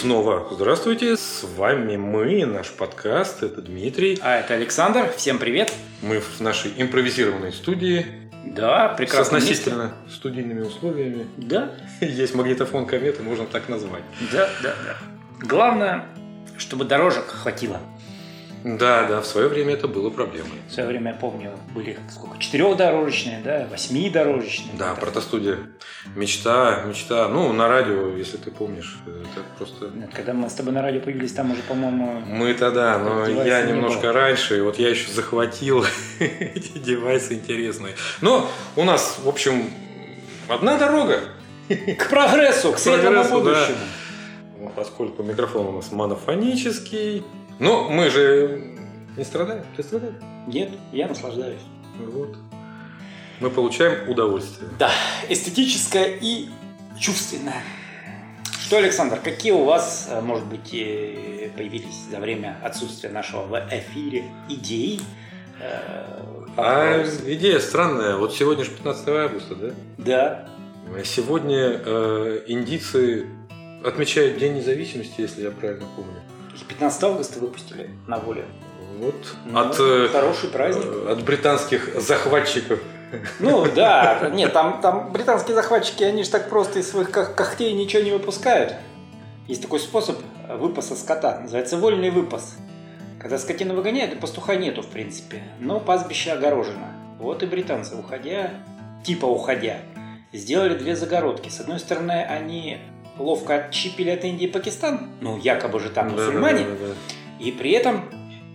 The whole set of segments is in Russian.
Снова здравствуйте, с вами мы, наш подкаст, это Дмитрий. А это Александр, всем привет. Мы в нашей импровизированной студии. Да, прекрасно. С относительно месте. студийными условиями. Да. Есть магнитофон кометы, можно так назвать. Да, да, да. Главное, чтобы дорожек хватило. Да, да, в свое время это было проблемой. В свое время, я помню, были сколько, четырехдорожечные, да, восьмидорожечные. Да, протостудия. Мечта, мечта. Ну, на радио, если ты помнишь, это просто... Нет, когда мы с тобой на радио появились, там уже, по-моему... Мы тогда, но я немножко раньше, и вот я еще захватил эти девайсы интересные. Но у нас, в общем, одна дорога. К прогрессу, к светлому будущему. Да. Поскольку микрофон у нас монофонический, но мы же не страдаем. Ты страдаешь? Нет, я наслаждаюсь. Вот. Мы получаем удовольствие. Да, эстетическое и чувственное. Что, Александр, какие у вас, э, может быть, э, появились за время отсутствия нашего в эфире идеи? Э, а идея странная. Вот сегодня же 15 августа, да? Да. Сегодня э, индийцы отмечают День независимости, если я правильно помню. 15 августа выпустили на волю. Вот. Ну, от, э, хороший праздник. Э, от британских захватчиков. Ну да, нет, там, там британские захватчики, они же так просто из своих когтей ничего не выпускают. Есть такой способ выпаса скота, называется вольный выпас. Когда скотину выгоняют, и пастуха нету, в принципе, но пастбище огорожено. Вот и британцы, уходя, типа уходя, сделали две загородки. С одной стороны, они ловко отчипили от Индии и Пакистан, ну, якобы же там мусульмане, да, да, да, да. и при этом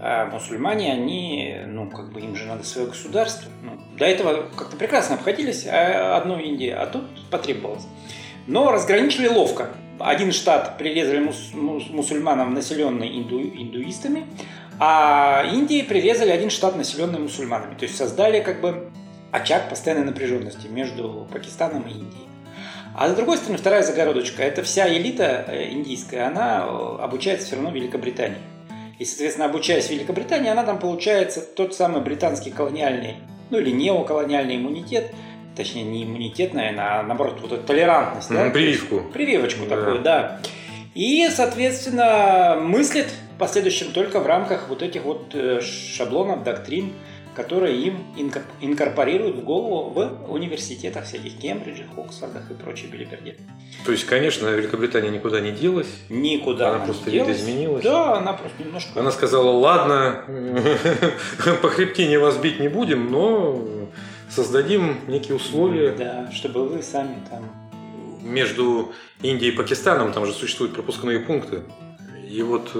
а мусульмане, они, ну, как бы им же надо свое государство. Ну, до этого как-то прекрасно обходились а, одной Индии, а тут потребовалось. Но разграничили ловко. Один штат прирезали мус, мус, мусульманам, населенный инду, индуистами, а Индии прирезали один штат, населенный мусульманами. То есть создали как бы очаг постоянной напряженности между Пакистаном и Индией. А с другой стороны, вторая загородочка – это вся элита э, индийская, она э, обучается все равно в Великобритании. И, соответственно, обучаясь в Великобритании, она там получается тот самый британский колониальный, ну или неоколониальный иммунитет, точнее не иммунитет, наверное, а наоборот вот эту толерантность. Да? Прививку. Прививочку да. такую, да. И, соответственно, мыслит в последующем только в рамках вот этих вот э, шаблонов, доктрин, которые им инкорпорируют в голову в университетах всяких Кембриджах, Оксфордах и прочей белиберде. То есть, конечно, Великобритания никуда не делась. Никуда она, она просто не видоизменилась. Да, она просто немножко... Она сказала, ладно, по хребтине вас бить не будем, но создадим некие условия. Да, чтобы вы сами там... Между Индией и Пакистаном там же существуют пропускные пункты. И вот э,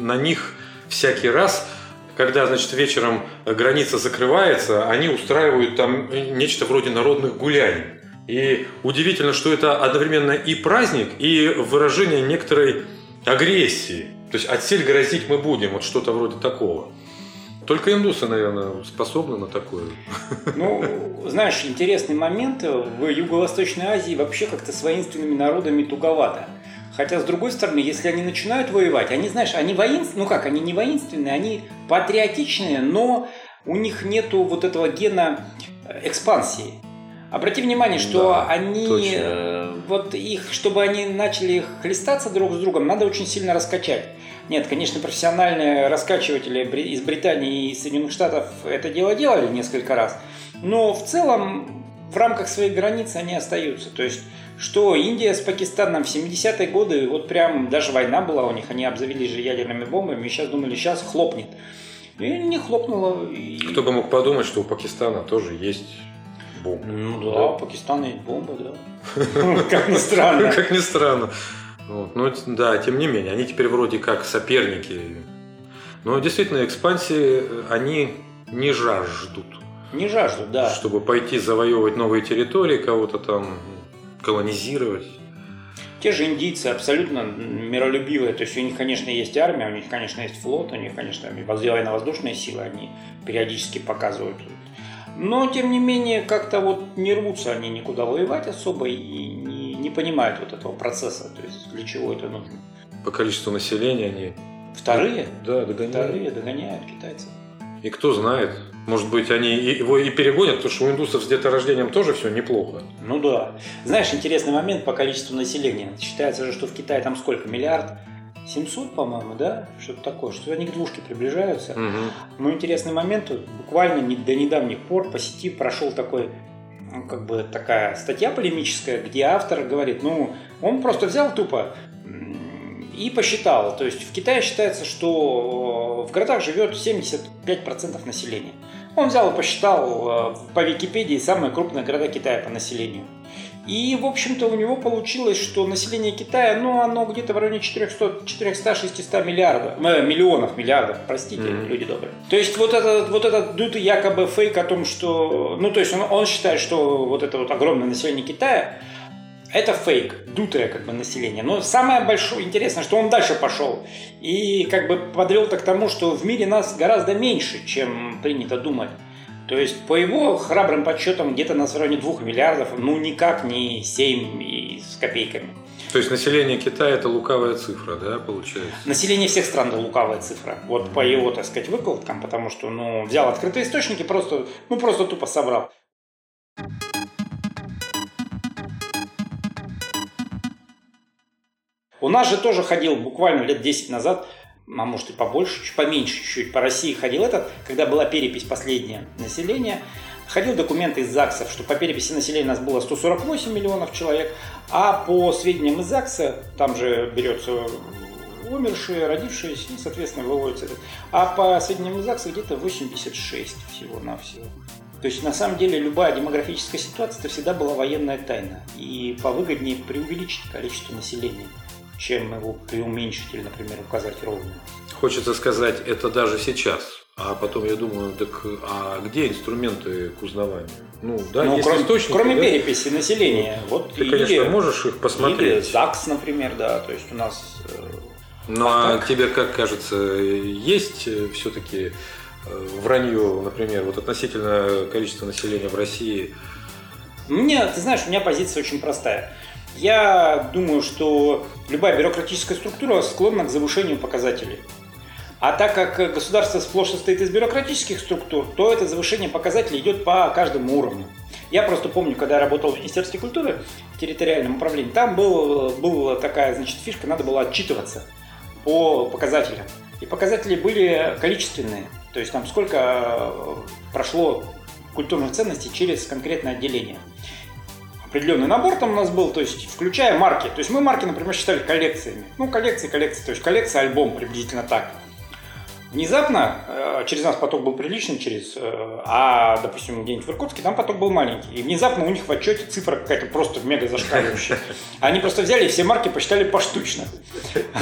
на них всякий раз когда, значит, вечером граница закрывается, они устраивают там нечто вроде народных гуляний. И удивительно, что это одновременно и праздник, и выражение некоторой агрессии. То есть отсель грозить мы будем, вот что-то вроде такого. Только индусы, наверное, способны на такое. Ну, знаешь, интересный момент. В Юго-Восточной Азии вообще как-то с воинственными народами туговато. Хотя, с другой стороны, если они начинают воевать, они, знаешь, они воинственные, ну как, они не воинственные, они патриотичные, но у них нету вот этого гена э, экспансии. Обрати внимание, что да, они, э, вот их, чтобы они начали хлестаться друг с другом, надо очень сильно раскачать. Нет, конечно, профессиональные раскачиватели из Британии и Соединенных Штатов это дело делали несколько раз, но в целом в рамках своих границ они остаются. То есть что Индия с Пакистаном в 70-е годы, вот прям даже война была у них, они обзавелись же ядерными бомбами, и сейчас думали, сейчас хлопнет. И не хлопнуло. И... Кто бы мог подумать, что у Пакистана тоже есть бомба. Ну да, да. у Пакистана есть бомба, да. Как ни странно. Как ни странно. Вот. Но да, тем не менее, они теперь вроде как соперники. Но действительно, экспансии они не жаждут. Не жаждут, да. Чтобы пойти завоевывать новые территории, кого-то там колонизировать. Те же индийцы абсолютно миролюбивые, то есть у них, конечно, есть армия, у них, конечно, есть флот, у них, конечно, военно-воздушные силы, они периодически показывают. Но, тем не менее, как-то вот не рвутся они никуда воевать особо и не, не понимают вот этого процесса, то есть для чего это нужно. По количеству населения они... Вторые? Да, догоняют. Вторые догоняют китайцев. И кто знает, может быть, они его и перегонят, потому что у индусов с деторождением тоже все неплохо. Ну да. Знаешь, интересный момент по количеству населения. Считается же, что в Китае там сколько? Миллиард 700, по-моему, да? Что-то такое, что они к двушке приближаются. Угу. Но интересный момент, буквально до недавних пор по сети прошел такой ну, как бы такая статья полемическая, где автор говорит, ну, он просто взял тупо и посчитал. То есть в Китае считается, что в городах живет 75% населения. Он взял и посчитал э, по Википедии самые крупные города Китая по населению. И, в общем-то, у него получилось, что население Китая, ну, оно где-то в районе 400-600 миллиардов, э, миллионов, миллиардов, простите, mm-hmm. люди добрые. То есть вот этот, вот этот дутый якобы фейк о том, что, ну, то есть он, он считает, что вот это вот огромное население Китая, это фейк, дутое как бы население. Но самое большое интересное, что он дальше пошел и как бы подвел так к тому, что в мире нас гораздо меньше, чем принято думать. То есть, по его храбрым подсчетам, где-то на районе 2 миллиардов, ну никак не 7 и с копейками. То есть население Китая это лукавая цифра, да, получается? Население всех стран это лукавая цифра. Вот по его, так сказать, выкладкам, потому что, ну, взял открытые источники, просто, ну, просто тупо собрал. У нас же тоже ходил буквально лет 10 назад а может и побольше, чуть поменьше чуть-чуть, по России ходил этот, когда была перепись последняя населения, ходил документы из ЗАГСов, что по переписи населения у нас было 148 миллионов человек, а по сведениям из ЗАГСа, там же берется умершие, родившиеся, и, соответственно, выводится этот. А по сведениям из ЗАГСа где-то 86 всего-навсего. То есть, на самом деле, любая демографическая ситуация это всегда была военная тайна. И повыгоднее преувеличить количество населения чем его преуменьшить или, например, указать ровно. Хочется сказать, это даже сейчас. А потом я думаю, так а где инструменты к узнаванию? Ну, да, ну, есть кроме, источники. Кроме да? переписи населения. Вот, Ты, или, конечно, можешь их посмотреть. Или ЗАГС, например, да. То есть у нас. Э, ну а, а тебе как кажется, есть э, все-таки э, вранье, например, вот относительно количества населения в России? Мне, ты знаешь, у меня позиция очень простая. Я думаю, что любая бюрократическая структура склонна к завышению показателей. А так как государство сплошь состоит из бюрократических структур, то это завышение показателей идет по каждому уровню. Я просто помню, когда я работал в Министерстве культуры в территориальном управлении, там был, была такая значит, фишка, надо было отчитываться по показателям. И показатели были количественные. То есть там сколько прошло культурных ценностей через конкретное отделение определенный набор там у нас был, то есть включая марки. То есть мы марки, например, считали коллекциями. Ну, коллекции, коллекции, то есть коллекция, альбом, приблизительно так. Внезапно э, через нас поток был приличный, через, э, а, допустим, где-нибудь в Иркутске там поток был маленький. И внезапно у них в отчете цифра какая-то просто мега зашкаливающая. Они просто взяли все марки посчитали поштучно.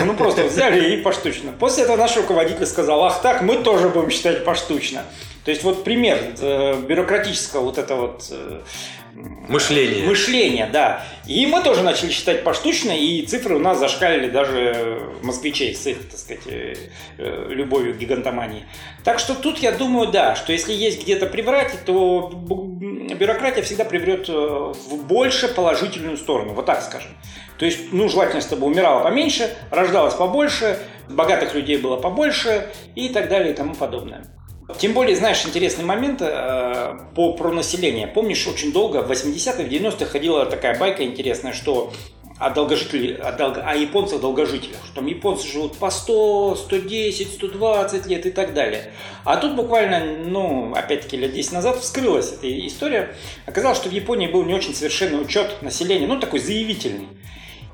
Ну, просто взяли и поштучно. После этого наш руководитель сказал, ах так, мы тоже будем считать поштучно. То есть вот пример э, бюрократического вот этого вот Мышление. Мышление, да. И мы тоже начали считать поштучно, и цифры у нас зашкалили даже москвичей с их, так сказать, э, э, любовью к гигантомании. Так что тут я думаю, да, что если есть где-то приврать, то бюрократия всегда приврет э, в больше положительную сторону, вот так скажем. То есть, ну, желательно, чтобы умирало поменьше, рождалось побольше, богатых людей было побольше и так далее и тому подобное. Тем более, знаешь, интересный момент э, по, про население. Помнишь, очень долго, в 80-х, 90-х ходила такая байка интересная, что о долгожителях, о, долго, о японцах долгожителях, что там японцы живут по 100, 110, 120 лет и так далее. А тут буквально, ну, опять-таки, лет 10 назад вскрылась эта история. Оказалось, что в Японии был не очень совершенный учет населения, ну, такой заявительный.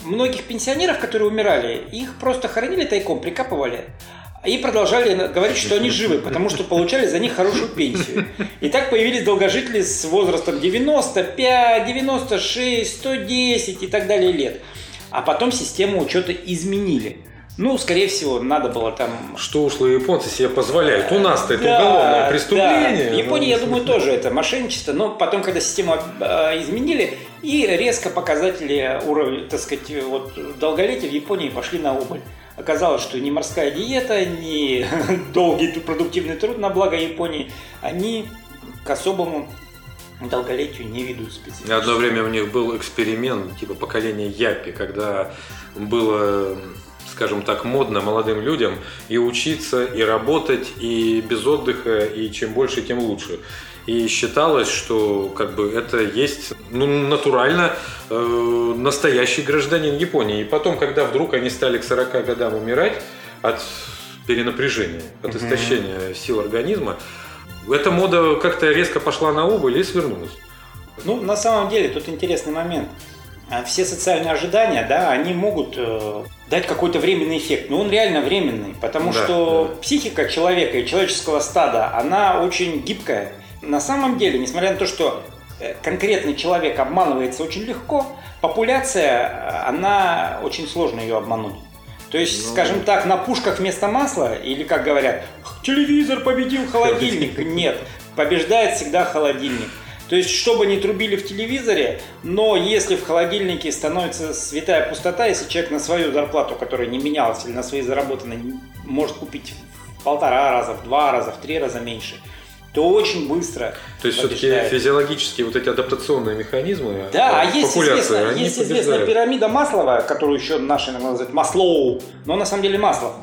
Многих пенсионеров, которые умирали, их просто хоронили тайком, прикапывали и продолжали говорить, что они живы, потому что получали за них хорошую пенсию. И так появились долгожители с возрастом 95, 96, 110 и так далее лет. А потом систему учета изменили. Ну, скорее всего, надо было там... Что ушлые японцы себе позволяют? У нас-то это да, уголовное преступление. Да. В Японии, я думаю, тоже это мошенничество. Но потом, когда систему э, изменили, и резко показатели уровня, так сказать, вот долголетия в Японии пошли на убыль. Оказалось, что ни морская диета, ни долгий продуктивный труд на благо Японии, они к особому долголетию не ведут специфически. Одно время у них был эксперимент, типа поколения Япи, когда было скажем так, модно молодым людям и учиться, и работать, и без отдыха, и чем больше, тем лучше. И считалось, что как бы это есть ну, натурально э, настоящий гражданин Японии. И потом, когда вдруг они стали к 40 годам умирать от перенапряжения, от истощения сил организма, эта мода как-то резко пошла на убыль и свернулась. Ну, на самом деле, тут интересный момент. А все социальные ожидания, да, они могут э, дать какой-то временный эффект, но он реально временный, потому Да, что да. психика человека и человеческого стада, она очень гибкая. На самом деле, несмотря на то, что э, конкретный человек обманывается очень легко, популяция, э, она очень сложно ее обмануть. То есть, Ну. скажем так, на пушках вместо масла, или как говорят, телевизор победил холодильник. Нет, побеждает всегда холодильник. То есть, чтобы не трубили в телевизоре, но если в холодильнике становится святая пустота, если человек на свою зарплату, которая не менялась, или на свои заработанные, может купить в полтора раза, в два раза, в три раза меньше, то очень быстро То есть все-таки физиологические вот эти адаптационные механизмы Да, а э, есть, известная, есть известная пирамида Маслова, которую еще наши называют Маслоу, но на самом деле Маслов.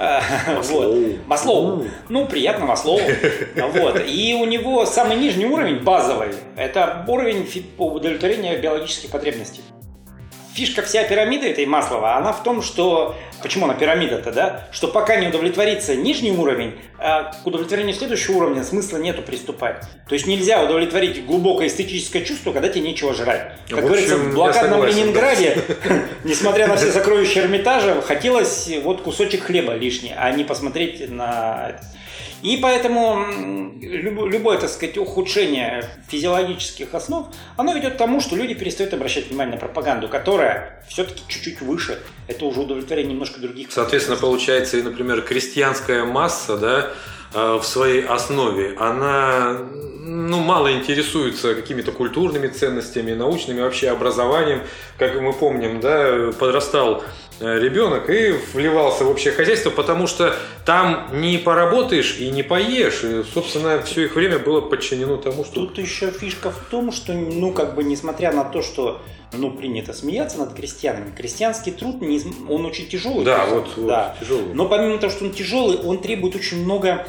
Маслоу. Маслоу. Ну, приятно Маслоу. Вот. И у него самый нижний уровень, базовый, это уровень удовлетворения биологических потребностей. Фишка вся пирамиды этой Маслова, она в том, что... Почему она пирамида-то, да? Что пока не удовлетворится нижний уровень, а к удовлетворению следующего уровня смысла нету приступать. То есть нельзя удовлетворить глубокое эстетическое чувство, когда тебе нечего жрать. Как В говорится, общем, в блокадном согласен, Ленинграде, несмотря на все сокровища Эрмитажа, хотелось вот кусочек хлеба лишний, а не посмотреть на... И поэтому любое, так сказать, ухудшение физиологических основ, оно ведет к тому, что люди перестают обращать внимание на пропаганду, которая все-таки чуть-чуть выше. Это уже удовлетворение немножко других. Соответственно, получается, и, например, крестьянская масса, да, э, в своей основе, она ну, мало интересуется какими-то культурными ценностями, научными, вообще образованием. Как мы помним, да, подрастал э, ребенок и вливался в общее хозяйство, потому что там не поработаешь и не поешь. И, собственно, все их время было подчинено тому, что... Тут еще фишка в том, что, ну, как бы, несмотря на то, что, ну, принято смеяться над крестьянами, крестьянский труд, не, он очень тяжелый. Да, труд. вот, вот, да. тяжелый. Но помимо того, что он тяжелый, он требует очень много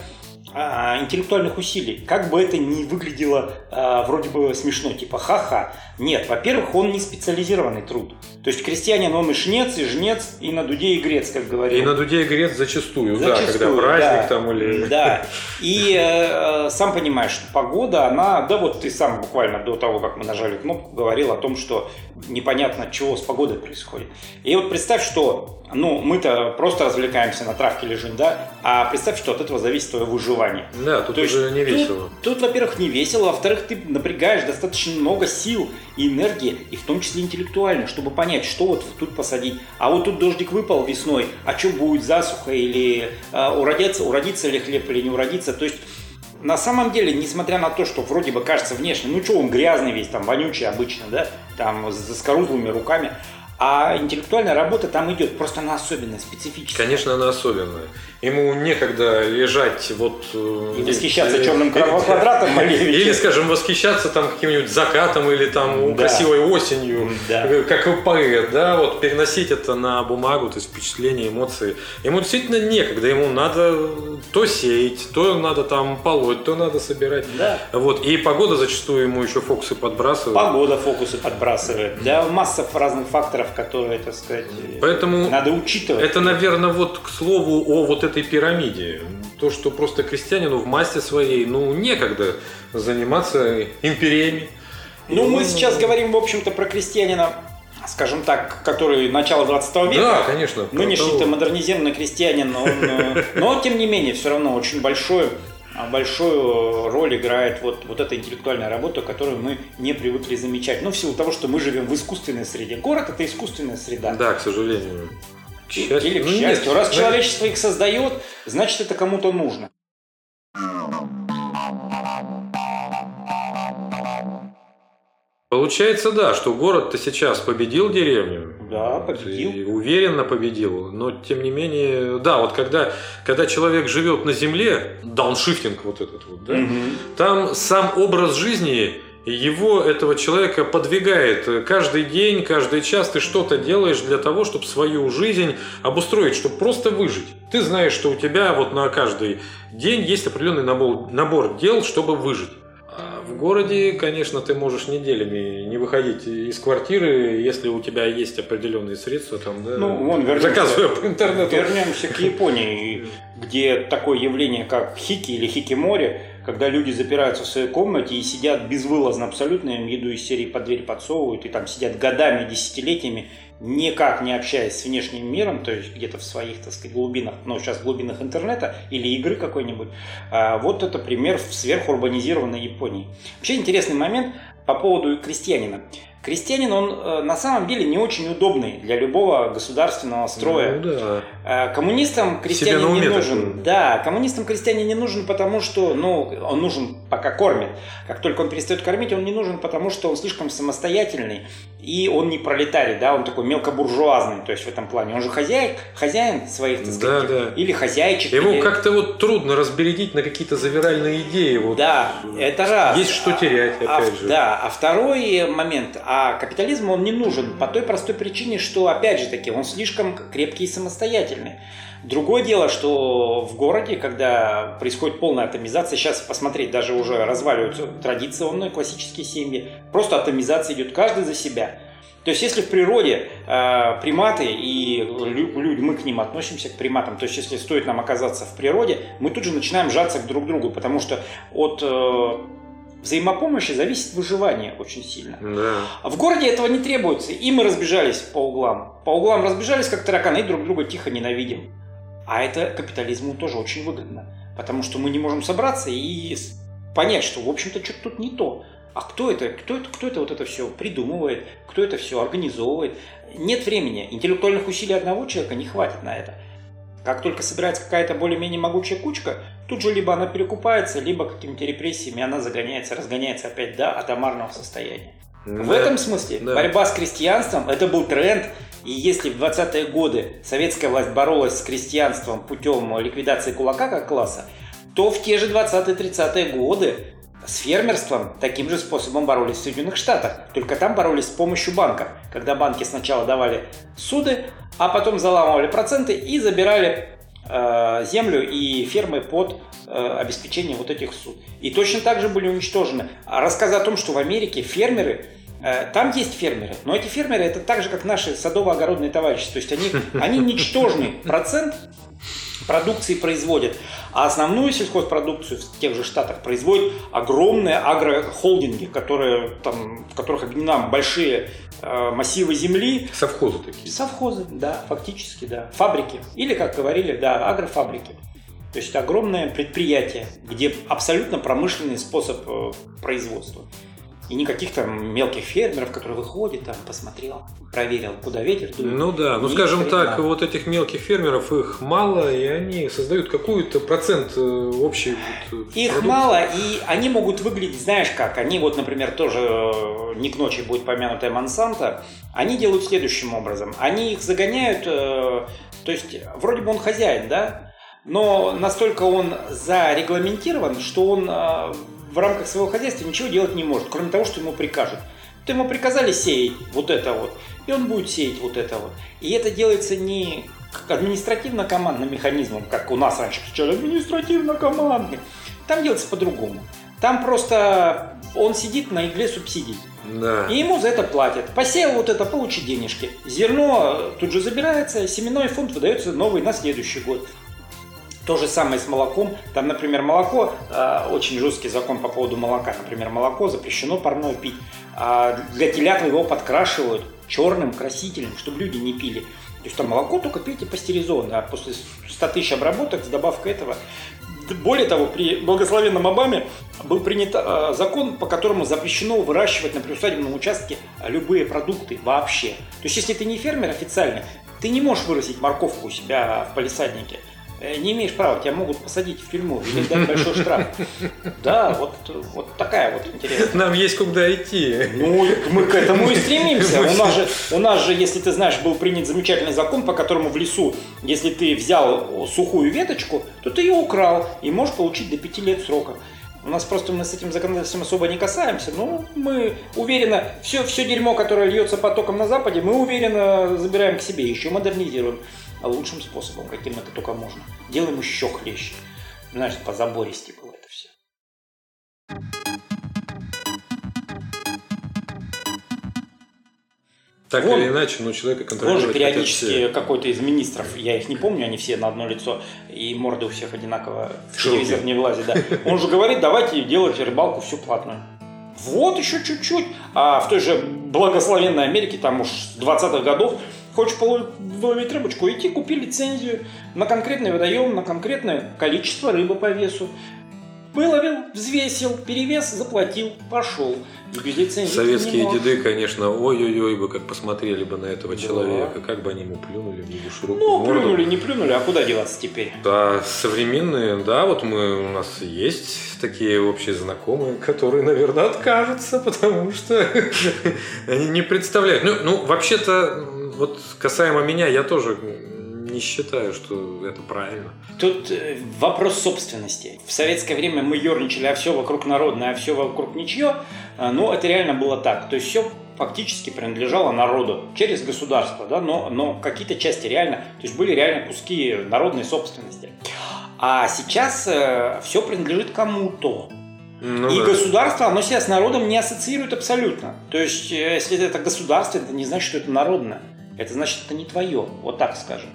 интеллектуальных усилий. Как бы это ни выглядело а, вроде бы смешно, типа ха-ха. Нет, во-первых, он не специализированный труд. То есть крестьянин, он и шнец, и жнец, и на дуде, и грец, как говорил. И на дуде и грец зачастую, да, когда Зачастую, праздник да. там или... Да. И э, э, сам понимаешь, что погода, она, да вот ты сам буквально до того, как мы нажали кнопку, говорил о том, что непонятно, чего с погодой происходит. И вот представь, что, ну, мы-то просто развлекаемся на травке лежим, да, а представь, что от этого зависит твое выживание. Да, тут То есть уже не тут- весело. Тут, во-первых, не весело, а во-вторых, ты напрягаешь достаточно много сил и энергии, и в том числе интеллектуально, чтобы понять, что вот тут посадить. А вот тут дождик выпал весной, а что будет засуха или э, уродится, уродится ли хлеб или не уродится. То есть на самом деле, несмотря на то, что вроде бы кажется внешне, ну что он грязный весь, там вонючий обычно, да, там с заскорузлыми руками, а интеллектуальная работа там идет, просто она особенная, специфическая. Конечно, она особенная. Ему некогда лежать вот... э, И восхищаться э, черным э, квадратом Малевича. Или, скажем, восхищаться там каким-нибудь закатом или там Да. красивой осенью, Да. э, как поэт, да, вот переносить это на бумагу, то есть впечатления, эмоции. Ему действительно некогда, ему надо то сеять, то надо там полоть, то надо собирать. Да. Вот, и погода зачастую ему еще фокусы подбрасывает. Погода фокусы подбрасывает. Да, масса разных факторов, которые, так сказать, Поэтому надо учитывать. Это, наверное, вот к слову о вот этой пирамиде. То, что просто крестьянину в массе своей, ну, некогда заниматься империями. Ну, И мы он- сейчас говорим, в общем-то, про крестьянина, скажем так, который начало 20 века. Да, конечно. Нынешний-то Того. модернизированный крестьянин, он, э, но тем не менее, все равно очень большую, а, большую роль играет вот, вот эта интеллектуальная работа, которую мы не привыкли замечать. Ну, в силу того, что мы живем в искусственной среде. Город – это искусственная среда. Да, к сожалению. К счастью. Или к Ну, нет, счастью. Раз знаете, человечество их создает, значит, это кому-то нужно. Получается, да, что город-то сейчас победил деревню. Да, победил. И уверенно победил. Но тем не менее, да, вот когда, когда человек живет на земле, дауншифтинг вот этот вот, да, Мгм. там сам образ жизни его, этого человека, подвигает. Каждый день, каждый час ты что-то делаешь для того, чтобы свою жизнь обустроить, чтобы просто выжить. Ты знаешь, что у тебя вот на каждый день есть определенный набор, набор дел, чтобы выжить. В городе, конечно, ты можешь неделями не выходить из квартиры, если у тебя есть определенные средства, там, да, Ну, вон, вернемся, заказывая по интернету. вернемся к Японии, где такое явление, как хики или хикимори, когда люди запираются в своей комнате и сидят безвылазно абсолютно, им еду из серии под дверь подсовывают, и там сидят годами, десятилетиями, никак не общаясь с внешним миром, то есть где-то в своих, так сказать, глубинах, ну, сейчас глубинах интернета или игры какой-нибудь. А, Вот это пример в сверхурбанизированной Японии. Вообще интересный момент по поводу крестьянина. Крестьянин, он э, на самом деле не очень удобный для любого государственного строя. Ну да. Э, Коммунистам крестьянин не нужен. было. Да, коммунистам крестьянин не нужен, потому что, ну, он нужен, пока кормит. Как только он перестает кормить, он не нужен, потому что он слишком самостоятельный. И он не пролетарий, да, он такой мелкобуржуазный, то есть в этом плане. Он же хозяин, хозяин своих, так сказать, Да, да. или хозяйчик. Его или- как-то вот трудно разбередить на какие-то завиральные идеи. Вот. Да, это раз. Есть что терять, А- опять а, же. Да, а второй момент, а капитализм он не нужен по той простой причине, что, опять же таки, он слишком крепкий и самостоятельный. Другое дело, что в городе, когда происходит полная атомизация, сейчас посмотреть, даже уже разваливаются традиционные классические семьи, просто атомизация идет каждый за себя. То есть, если в природе э, приматы и лю- люди, мы к ним относимся, к приматам, то есть, если стоит нам оказаться в природе, мы тут же начинаем сжаться к друг другу, потому что от э, взаимопомощи зависит выживание очень сильно. Да. В городе этого не требуется, и мы разбежались по углам. По углам разбежались, как тараканы, и друг друга тихо ненавидим. А это капитализму тоже очень выгодно, потому что мы не можем собраться и понять, что, в общем-то, что-то тут не то. А кто это, кто это, кто это вот это все придумывает, кто это все организовывает? Нет времени. Интеллектуальных усилий одного человека не хватит на это. Как только собирается какая-то более-менее могучая кучка, тут же либо она перекупается, либо какими-то репрессиями она загоняется, разгоняется опять до атомарного состояния. В Да. этом смысле Да. борьба с крестьянством это был тренд. И если в 20-е годы советская власть боролась с крестьянством путем ликвидации кулака как класса, то в те же 20-30-е годы с фермерством таким же способом боролись в Соединенных Штатах. Только там боролись с помощью банков. Когда банки сначала давали суды, а потом заламывали проценты и забирали э, землю и фермы под э, обеспечение вот этих суд. И точно так же были уничтожены. А рассказы о том, что в Америке фермеры там есть фермеры, но эти фермеры это так же, как наши садово-огородные товарищи. То есть они, они ничтожный процент продукции производят. А основную сельхозпродукцию в тех же штатах производят огромные агрохолдинги, которые, там, в которых объединены большие э, массивы земли, Совхозы такие. Совхозы, да, фактически, да. Фабрики. Или, как говорили, да, агрофабрики. То есть это огромное предприятие, где абсолютно промышленный способ э, производства. И никаких там мелких фермеров, которые выходят, там, посмотрел, проверил, куда ветер дует. Ну да, ну Ни скажем так, вот этих мелких фермеров их мало, и они создают какую-то процент э, общей вот, э, Их продукции. мало, и они могут выглядеть, знаешь как, они вот, например, тоже э, не к ночи будет помянутая Монсанто, они делают следующим образом. Они их загоняют, э, то есть вроде бы он хозяин, да, но настолько он зарегламентирован, что он э, в рамках своего хозяйства ничего делать не может, кроме того, что ему прикажут. Вот ему приказали сеять вот это вот, и он будет сеять вот это вот. И это делается не административно-командным механизмом, как у нас раньше кричали, административно-командный. Там делается по-другому. Там просто он сидит на игле субсидий. Да. И ему за это платят. Посеял вот это, получи денежки. Зерно тут же забирается, семенной фонд выдается новый на следующий год. То же самое с молоком. Там, например, молоко, э, очень жесткий закон по поводу молока. Например, молоко запрещено парное пить. А для телят его подкрашивают черным красителем, чтобы люди не пили. То есть там молоко только пейте пастеризованное, а после 100 тысяч обработок с добавкой этого. Более того, при благословенном Обаме был принят э, закон, по которому запрещено выращивать на приусадебном участке любые продукты вообще. То есть, если ты не фермер официально, ты не можешь вырастить морковку у себя в палисаднике. Э, Не имеешь права, тебя могут посадить в тюрьму или дать большой штраф. Да, вот, вот такая вот интересная. Нам есть куда идти. Ну, мы к этому и стремимся. У нас, же, у нас же, если ты знаешь, был принят замечательный закон, по которому в лесу, если ты взял сухую веточку, то ты ее украл и можешь получить до пяти лет срока. У нас просто мы с этим законодательством особо не касаемся, но мы уверенно, все, все дерьмо, которое льется потоком на Западе, мы уверенно забираем к себе, еще модернизируем лучшим способом, каким это только можно. Делаем еще хлеще. Знаешь, по забористи было это все. Так Вон- или иначе, но человека Он контролировать же хотят периодически какой-то из министров, я их не помню, они все на одно лицо, и морды у всех одинаково, в Широкие. телевизор не влазит, да. Он же говорит, давайте делать рыбалку всю платную. Вот еще чуть-чуть. А в той же благословенной Америке, там уж с 20-х годов, хочешь выловить рыбочку, иди купи лицензию на конкретный водоем, на конкретное количество рыбы по весу. Выловил, взвесил, перевес, заплатил, пошел. И без лицензии Советские деды, конечно, ой-ой-ой бы, как посмотрели бы на этого Да. человека, как бы они ему плюнули в его широкую Ну, морду. плюнули, не плюнули, а куда деваться теперь? Да, современные, да, вот мы, у нас есть такие общие знакомые, которые, наверное, откажутся, потому что они не представляют. Ну, ну вообще-то, вот касаемо меня, я тоже не считаю, что это правильно. Тут э, вопрос собственности. В советское время мы ерничали, а все вокруг народное, а все вокруг ничье. А, Но это реально было так. То есть все фактически принадлежало народу через государство, да, но, но какие-то части реально, то есть были реально куски народной собственности. А сейчас все принадлежит кому-то. Ну И да. государство, оно себя с народом не ассоциирует абсолютно. То есть, э, если это государство, это не значит, что это народное. Это значит, это не твое. Вот так скажем.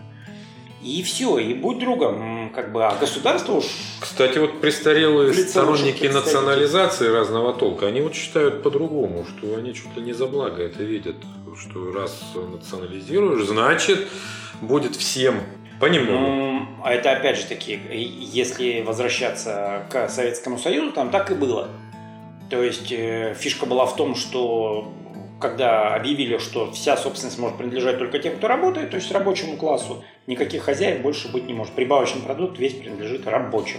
И все, и будь другом, как бы, а государство уж Кстати, вот престарелые сторонники национализации разного толка, они вот считают по-другому, что они чуть ли не за благо это видят, что раз национализируешь, значит, будет всем понемногу. Ну, а это опять же таки, если возвращаться к Советскому Союзу, там так и было. То есть э, фишка была в том, что когда объявили, что вся собственность может принадлежать только тем, кто работает, то есть рабочему классу, никаких хозяев больше быть не может. Прибавочный продукт весь принадлежит рабочим.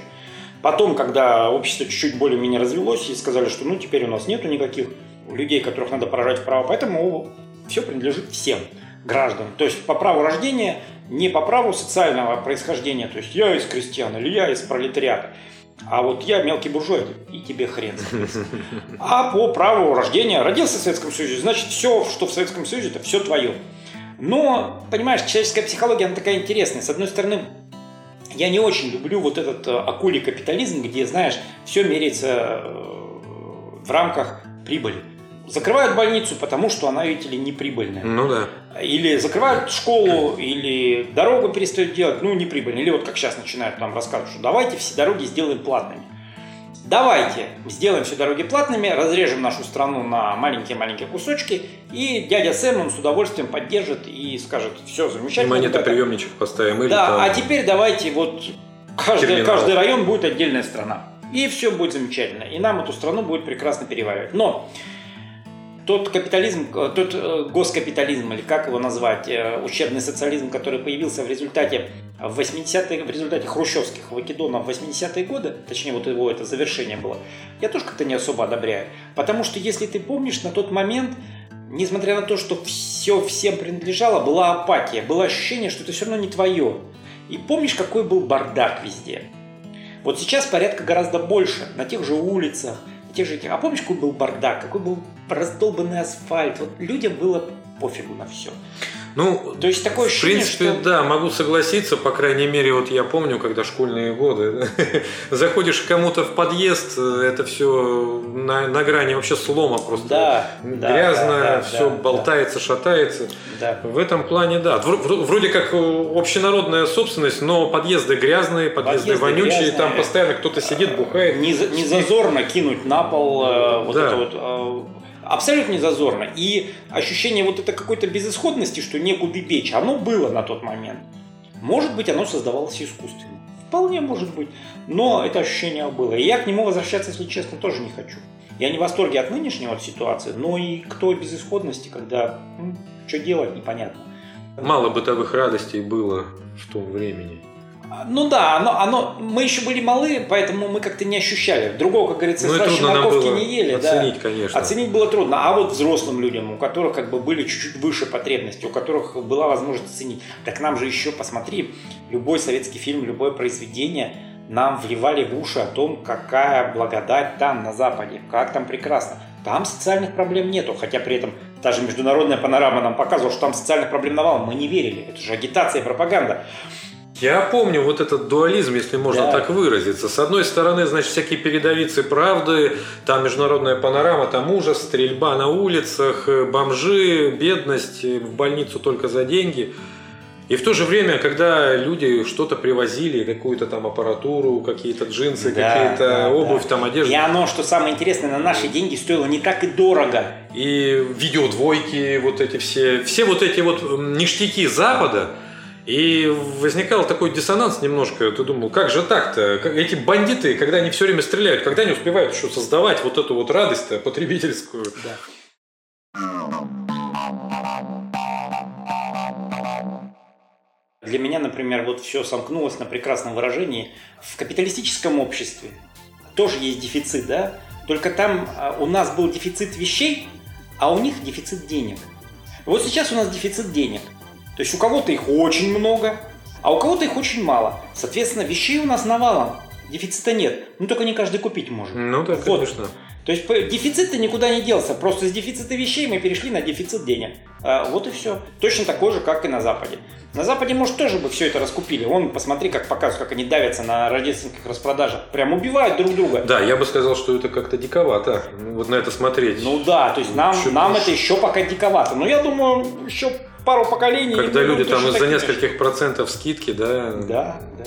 Потом, когда общество чуть-чуть более-менее развелось и сказали, что ну теперь у нас нету никаких людей, которых надо поражать в право, поэтому все принадлежит всем гражданам. То есть по праву рождения, не по праву социального происхождения, то есть я из крестьян или я из пролетариата, а вот я мелкий буржуй, и тебе хрен. А по праву рождения родился в Советском Союзе, значит все, что в Советском Союзе, это все твое. Но, понимаешь, человеческая психология, она такая интересная. С одной стороны, я не очень люблю вот этот э, акулий капитализм, где, знаешь, все меряется э, в рамках прибыли. Закрывают больницу, потому что она, видите ли, неприбыльная. Ну да. Или закрывают школу, или дорогу перестают делать, ну, неприбыльно. Или вот как сейчас начинают нам рассказывать, что давайте все дороги сделаем платными. Давайте сделаем все дороги платными, разрежем нашу страну на маленькие-маленькие кусочки, и дядя Сэм он с удовольствием поддержит и скажет, все И замечательно. ребята». монетоприемничек поставим. Или Да, там... а теперь давайте вот каждый, Терминал. каждый район будет отдельная страна. И все будет замечательно. И нам эту страну будет прекрасно переваривать. Но тот капитализм, э, тот э, госкапитализм, или как его назвать, э, ущербный социализм, который появился в результате в 80-е, в результате хрущевских выкидонов в 80-е годы, точнее вот его это завершение было, я тоже как-то не особо одобряю. Потому что если ты помнишь, на тот момент, несмотря на то, что все всем принадлежало, была апатия, было ощущение, что это все равно не твое. И помнишь, какой был бардак везде? Вот сейчас порядка гораздо больше, на тех же улицах, на тех же. А помнишь, какой был бардак, какой был раздолбанный асфальт? Вот людям было пофигу на все. Ну, То есть такое в ощущение, принципе, что... да, могу согласиться, по крайней мере, вот я помню, когда школьные годы, заходишь к кому-то в подъезд, это все на, на грани вообще слома просто. Да, да, Грязно, да, да, все да, болтается, шатается. Да. В этом плане, да. Вр- вр- Вроде как э, общенародная собственность, но подъезды грязные, подъезды, Подъезды вонючие, грязные. там постоянно кто-то сидит, бухает. Не, не зазорно кинуть на пол э, вот Да. это вот. Абсолютно не зазорно. И ощущение вот это какой-то безысходности, что некуда печь, оно было на тот момент. Может быть, оно создавалось искусственно. Вполне может быть. Но это ощущение было. И я к нему возвращаться, если честно, тоже не хочу. Я не в восторге от нынешней вот ситуации, но и к той безысходности, когда м, что делать, непонятно. Мало бытовых радостей было в том времени. Ну да, оно, оно, мы еще были малы, поэтому мы как-то не ощущали. Другого, как говорится, Ну нам морковки не ели. да. оценить, конечно. Оценить было трудно. А вот взрослым людям, у которых как бы были чуть-чуть выше потребности, у которых была возможность оценить. Так нам же еще, посмотри, любой советский фильм, любое произведение, нам вливали в уши о том, какая благодать там, на Западе, как там прекрасно. Там социальных проблем нету, хотя при этом та же международная панорама нам показывала, что там социальных проблем навалом. Мы не верили. Это же агитация и пропаганда. Я помню вот этот дуализм, если можно Да. так выразиться. С одной стороны, значит, всякие передовицы правды, там международная панорама, там ужас, стрельба на улицах, э, бомжи, бедность, э, в больницу только за деньги. И в то же время, когда люди что-то привозили, какую-то там аппаратуру, какие-то джинсы, Да, какие-то да, обувь, да. там одежду, И оно, что самое интересное, на наши деньги стоило не так и дорого. и видеодвойки, вот эти все, все вот эти вот ништяки Запада, и возникал такой диссонанс немножко. Ты думал, как же так-то? Эти бандиты, когда они все время стреляют, когда они успевают еще создавать вот эту вот радость потребительскую? Для меня, например, вот все сомкнулось на прекрасном выражении. В капиталистическом обществе тоже есть дефицит, да? Только там а, у нас был дефицит вещей, а у них дефицит денег. Вот сейчас у нас дефицит денег. То есть у кого-то их очень много, а у кого-то их очень мало. Соответственно, вещей у нас навалом. Дефицита нет. Ну только не каждый купить может. Ну да, Вот. конечно. То есть п- дефицит-то никуда не делся. Просто с дефицита вещей мы перешли на дефицит денег. А, вот и все. Точно такой же, как и на Западе. На Западе, может, тоже бы все это раскупили. Вон, посмотри, как показывают, как они давятся на рождественских распродажах. Прям убивают друг друга. Да, я бы сказал, что это как-то диковато. Вот на это смотреть. Ну да, то есть нам, нам это еще пока диковато. Но я думаю, еще пару поколений. Когда люди там из-за нескольких процентов скидки, да, Да, да.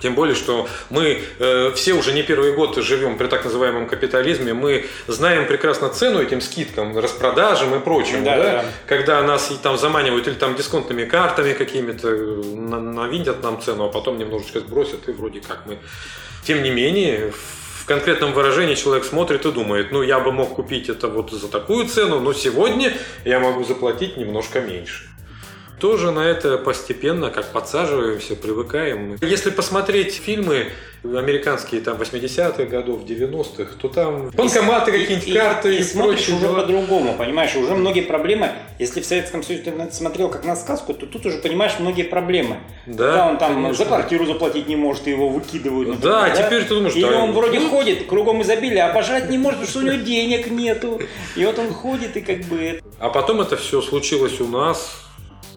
Тем более, что мы э, все уже не первый год живем при так называемом капитализме, мы знаем прекрасно цену этим скидкам, распродажам и прочему, Да, да, да. когда нас и там заманивают или там дисконтными картами какими-то, на- навинтят нам цену, а потом немножечко сбросят, и вроде как мы... Тем не менее, в конкретном выражении человек смотрит и думает, ну, я бы мог купить это вот за такую цену, но сегодня я могу заплатить немножко меньше. Тоже на это постепенно, как подсаживаемся, привыкаем. Если посмотреть фильмы американские там 80-х годов, 90-х, то там банкоматы И- какие-нибудь, и- карты и, и, смотришь прочие уже дела. по-другому, понимаешь, уже многие проблемы, если в Советском Союзе ты смотрел как на сказку, то тут уже понимаешь многие проблемы. Да, Когда он там конечно. за квартиру заплатить не может, и его выкидывают. например, Да, теперь ты думаешь, Или да, он вроде ну, ходит, кругом изобилие, а пожрать не может, потому что у него денег нету. И вот он ходит и как бы... А потом это все случилось у нас,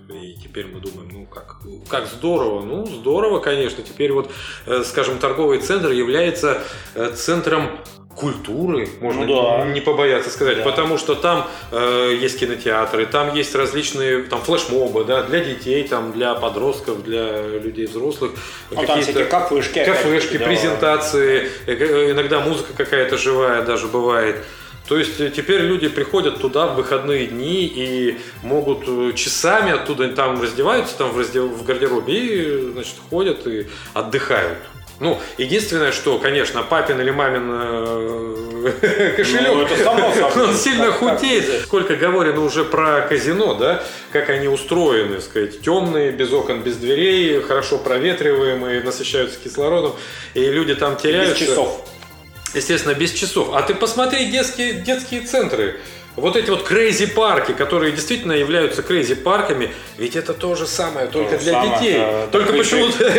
и теперь мы думаем, ну как, как здорово. Ну, здорово, конечно. Теперь вот, э, скажем, торговый центр является э, центром культуры, можно Ну да. не побояться сказать, Да. потому что там э, есть кинотеатры, там есть различные там флешмобы, да, для детей, там для подростков, для людей взрослых, Ну, там всякие кафешки. кафешки, опять-таки, да. презентации, э, иногда музыка какая-то живая даже бывает. То есть э, теперь люди приходят туда в выходные дни и могут э, часами оттуда там раздеваются там в, раздев- в гардеробе и значит ходят и отдыхают. Ну, единственное, что, конечно, папин или мамин э, кошелек, Ну, это само собой. он сильно худеет. без? Сколько говорено уже про казино, да, как они устроены, сказать, темные, без окон, без дверей, хорошо проветриваемые, насыщаются кислородом, и люди там Без теряются. часов. Естественно, без часов. А ты посмотри детские, детские центры. Вот эти вот crazy парки, которые действительно являются crazy парками, ведь это то же самое, только же для самое, детей. да. Только почему-то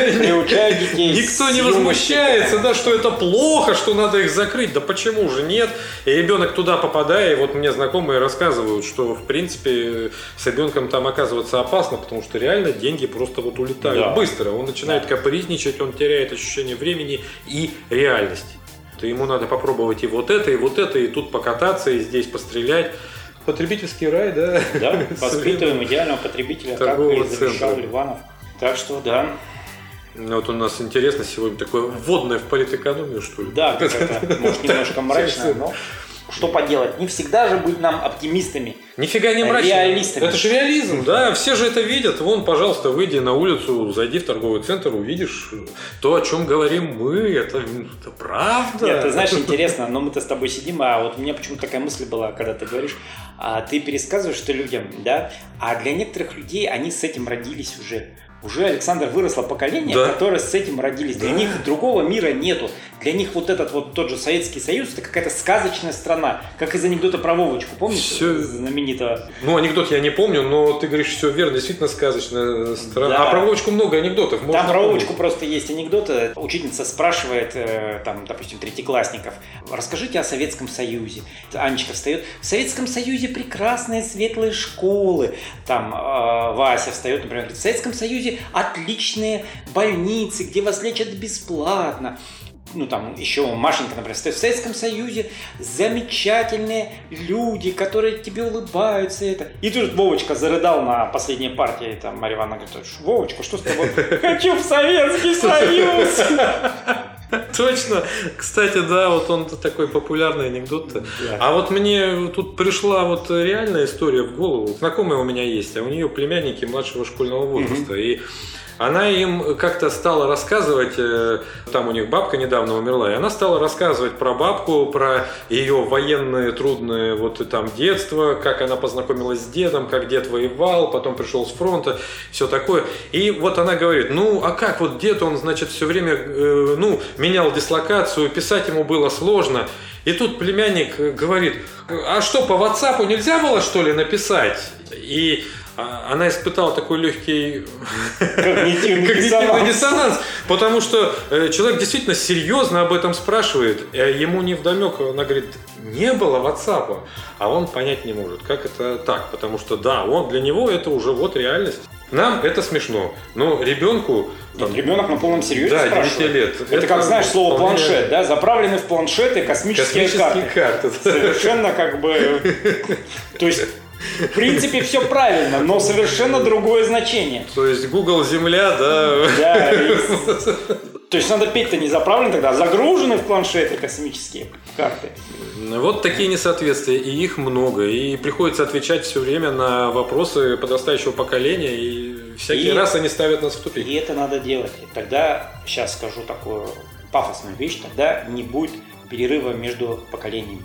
никто не возмущается, да, что это плохо, что надо их закрыть. Да почему же нет? И ребенок туда попадая, и вот мне знакомые рассказывают, что в принципе с ребенком там оказываться опасно, потому что реально деньги просто вот улетают Да. быстро. Он начинает капризничать, он теряет ощущение времени и реальности. То ему надо попробовать и вот это, и вот это, и тут покататься, и здесь пострелять. Потребительский рай, да? Да, воспитываем идеального потребителя, как и завещал. Ливанов. Так что да, Вот у нас интересно сегодня такое вводное в политэкономию, что ли? да, может, немножко мрачно, но что поделать, не всегда же быть нам оптимистами. Нифига не мрачно. Реалистами. Это же реализм, да. Все же это видят. Вон, пожалуйста, выйди на улицу, зайди в торговый центр, увидишь то, о чем говорим мы. Это, это правда. Нет, ты знаешь, интересно, но мы-то с тобой сидим, а вот у меня почему-то такая мысль была, когда ты говоришь, а ты пересказываешь это людям, да, а для некоторых людей они с этим родились уже. уже Александр выросло поколение, Да. которое с этим родились. Для Да. них другого мира нету. Для них вот этот вот тот же Советский Союз это какая-то сказочная страна. Как из анекдота про Вовочку, помните? Всё- Знаменитого. Ну, анекдот я не помню, но ты говоришь все верно, действительно сказочная страна. Да. А про Вовочку много анекдотов. можно Там про помнить. Вовочку просто есть анекдоты. Учительница спрашивает, э, там, допустим, третьеклассников, расскажите о Советском Союзе. Анечка встает. В Советском Союзе прекрасные светлые школы. Там э, Вася встает, например, говорит, в Советском Союзе отличные больницы, где вас лечат бесплатно. Ну, там еще Машенька, например. В Советском Союзе замечательные люди, которые тебе улыбаются. Это. И тут Вовочка зарыдал на последней партии. Там Марья Ивановна говорит, Вовочка, что с тобой? Хочу в Советский Союз! Точно. Кстати, да, вот он такой популярный анекдот. А вот мне тут пришла вот реальная история в голову. Знакомая у меня есть, а у нее племянники младшего школьного возраста. И она им как-то стала рассказывать, э, там у них бабка недавно умерла, и она стала рассказывать про бабку, про ее военные трудные вот там детство, как она познакомилась с дедом, как дед воевал, потом пришел с фронта, все такое. И вот она говорит, ну а как вот дед, он значит все время, э, ну, менял дислокацию, писать ему было сложно. И тут племянник говорит, а что, по WhatsApp нельзя было что ли написать? И она испытала такой легкий Когнитивный когнитивный диссонанс. диссонанс, потому что э, человек действительно серьезно об этом спрашивает, а ему не вдомек, она говорит, не было WhatsApp, а он понять не может, как это так, потому что да, он для него это уже вот реальность. Нам это смешно, но ребенку Нет, ребенок на полном серьезе Да, спрашивает. 9 лет. Это, Это как, знаешь, слово вполне- планшет, да? Заправлены в планшеты космические, космические карты. карты. Совершенно как бы... То есть, в принципе, все правильно, но совершенно другое значение. То есть Google Земля, да. Да, и- То есть надо петь-то не заправлены тогда, а загружены в планшеты космические карты. Вот такие несоответствия, и их много. И приходится отвечать все время на вопросы подрастающего поколения, и всякий И- раз они ставят нас в тупик. И это надо делать. И тогда, сейчас скажу такую пафосную вещь, тогда не будет перерыва между поколениями.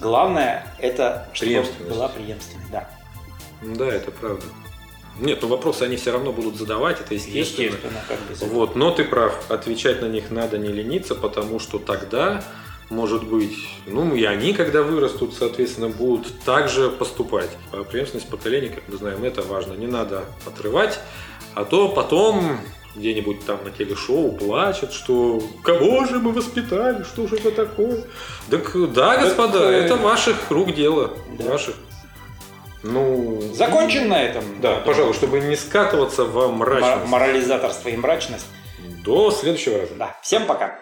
Главное, это чтобы была преемственность. Да. Да, это правда. Нет, ну вопросы они все равно будут задавать, это естественно. Естественно, как без этого. Вот, но ты прав, отвечать на них надо не лениться, потому что тогда, может быть, ну и они, когда вырастут, соответственно, будут также поступать. А преемственность поколений, как мы знаем, это важно. Не надо отрывать, а то потом где-нибудь там на телешоу плачут, что кого же мы воспитали, что же это такое. Так да, господа, э, это ваших рук дело. Да. Ваших. Ну, Закончим на этом. да, пожалуй, чтобы не скатываться в Мо- мрачность. Морализаторство и мрачность. До следующего раза. Да. Всем пока.